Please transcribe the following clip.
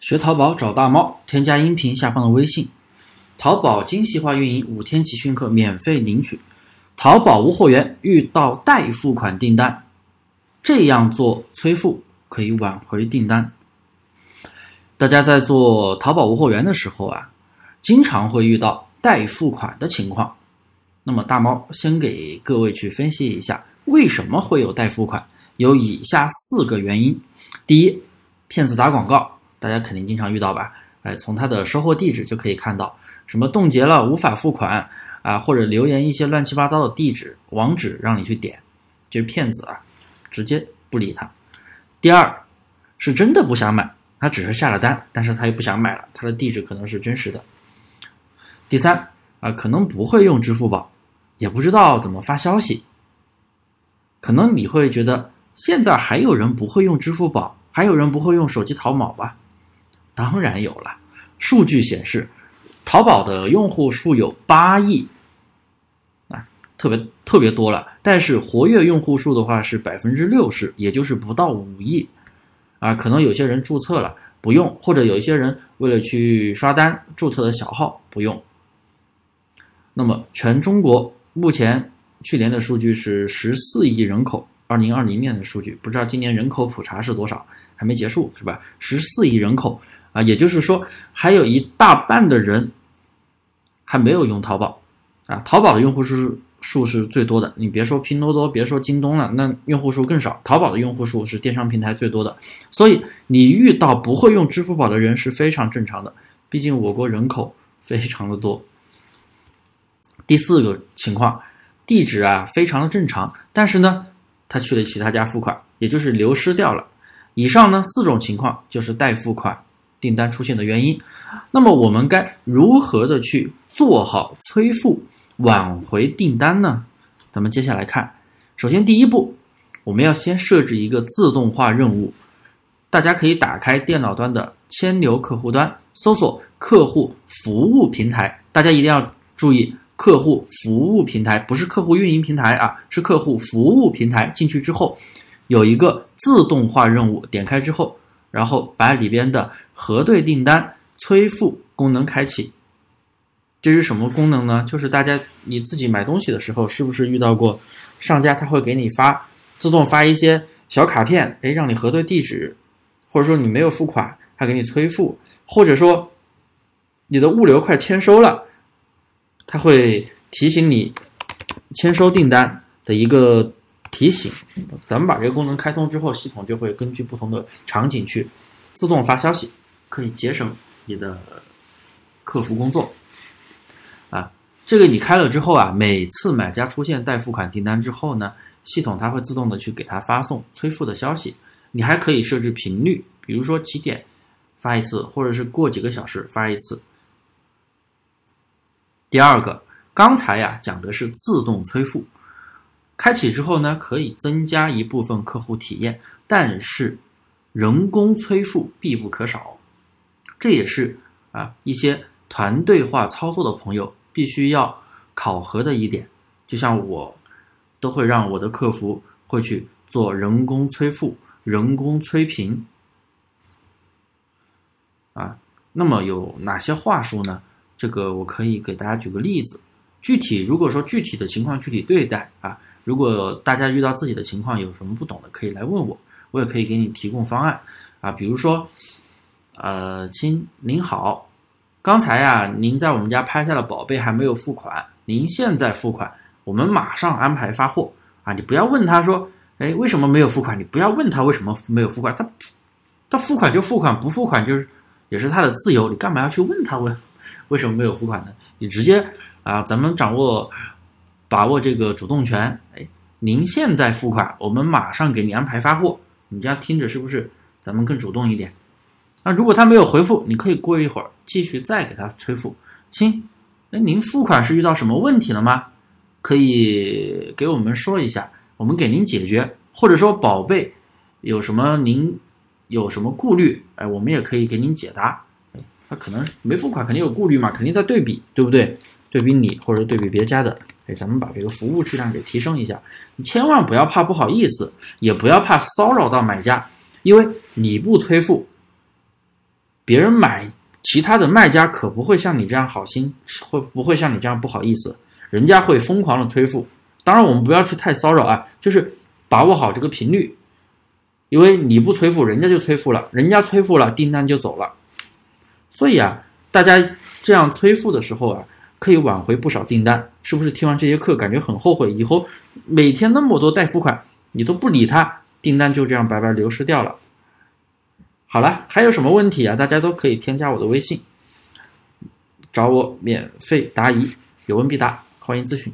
学淘宝找大猫，添加音频下方的微信，淘宝精细化运营五天集训课免费领取。淘宝无货源遇到代付款订单，这样做催付可以挽回订单。大家在做淘宝无货源的时候啊，经常会遇到代付款的情况。那么大猫先给各位去分析一下，为什么会有代付款？有以下四个原因：第一，骗子打广告。大家肯定经常遇到吧？哎，从他的收货地址就可以看到，什么冻结了无法付款啊，或者留言一些乱七八糟的地址网址让你去点，就是骗子啊，直接不理他。第二，是真的不想买，他只是下了单，但是他又不想买了，他的地址可能是真实的。第三啊，可能不会用支付宝，也不知道怎么发消息。可能你会觉得，现在还有人不会用支付宝，还有人不会用手机淘宝吧？当然有了，数据显示，淘宝的用户数有八亿，啊，特别特别多了。但是活跃用户数的话是百分之六十，也就是不到五亿，啊，可能有些人注册了不用，或者有一些人为了去刷单注册的小号不用。那么全中国目前去年的数据是十四亿人口，二零二零年的数据不知道今年人口普查是多少，还没结束是吧？十四亿人口。啊，也就是说，还有一大半的人还没有用淘宝啊。淘宝的用户数数是最多的，你别说拼多多，别说京东了，那用户数更少。淘宝的用户数是电商平台最多的，所以你遇到不会用支付宝的人是非常正常的。毕竟我国人口非常的多。第四个情况，地址啊非常的正常，但是呢，他去了其他家付款，也就是流失掉了。以上呢四种情况就是代付款。订单出现的原因，那么我们该如何的去做好催付挽回订单呢？咱们接下来看，首先第一步，我们要先设置一个自动化任务，大家可以打开电脑端的千牛客户端，搜索客户服务平台，大家一定要注意，客户服务平台不是客户运营平台啊，是客户服务平台。进去之后，有一个自动化任务，点开之后。然后把里边的核对订单、催付功能开启。这是什么功能呢？就是大家你自己买东西的时候，是不是遇到过上家他会给你发自动发一些小卡片，哎，让你核对地址，或者说你没有付款，他给你催付，或者说你的物流快签收了，他会提醒你签收订单的一个。提醒，咱们把这个功能开通之后，系统就会根据不同的场景去自动发消息，可以节省你的客服工作。啊，这个你开了之后啊，每次买家出现代付款订单之后呢，系统它会自动的去给他发送催付的消息。你还可以设置频率，比如说几点发一次，或者是过几个小时发一次。第二个，刚才呀讲的是自动催付。开启之后呢，可以增加一部分客户体验，但是人工催付必不可少。这也是啊一些团队化操作的朋友必须要考核的一点。就像我都会让我的客服会去做人工催付、人工催评啊。那么有哪些话术呢？这个我可以给大家举个例子。具体如果说具体的情况具体对待啊。如果大家遇到自己的情况有什么不懂的，可以来问我，我也可以给你提供方案啊。比如说，呃，亲，您好，刚才呀，您在我们家拍下了宝贝还没有付款，您现在付款，我们马上安排发货啊。你不要问他说，哎，为什么没有付款？你不要问他为什么没有付款，他他付款就付款，不付款就是也是他的自由，你干嘛要去问他问 为什么没有付款呢？你直接啊，咱们掌握。把握这个主动权，哎，您现在付款，我们马上给你安排发货。你这样听着是不是咱们更主动一点？那如果他没有回复，你可以过一会儿继续再给他催付。亲，哎，您付款是遇到什么问题了吗？可以给我们说一下，我们给您解决。或者说宝贝有什么您有什么顾虑，哎，我们也可以给您解答。哎，他可能没付款，肯定有顾虑嘛，肯定在对比，对不对？对比你或者对比别家的。哎，咱们把这个服务质量给提升一下，你千万不要怕不好意思，也不要怕骚扰到买家，因为你不催付，别人买其他的卖家可不会像你这样好心，会不会像你这样不好意思？人家会疯狂的催付。当然，我们不要去太骚扰啊，就是把握好这个频率，因为你不催付，人家就催付了，人家催付了，订单就走了。所以啊，大家这样催付的时候啊，可以挽回不少订单。是不是听完这节课感觉很后悔？以后每天那么多代付款，你都不理他，订单就这样白白流失掉了。好了，还有什么问题啊？大家都可以添加我的微信，找我免费答疑，有问必答，欢迎咨询。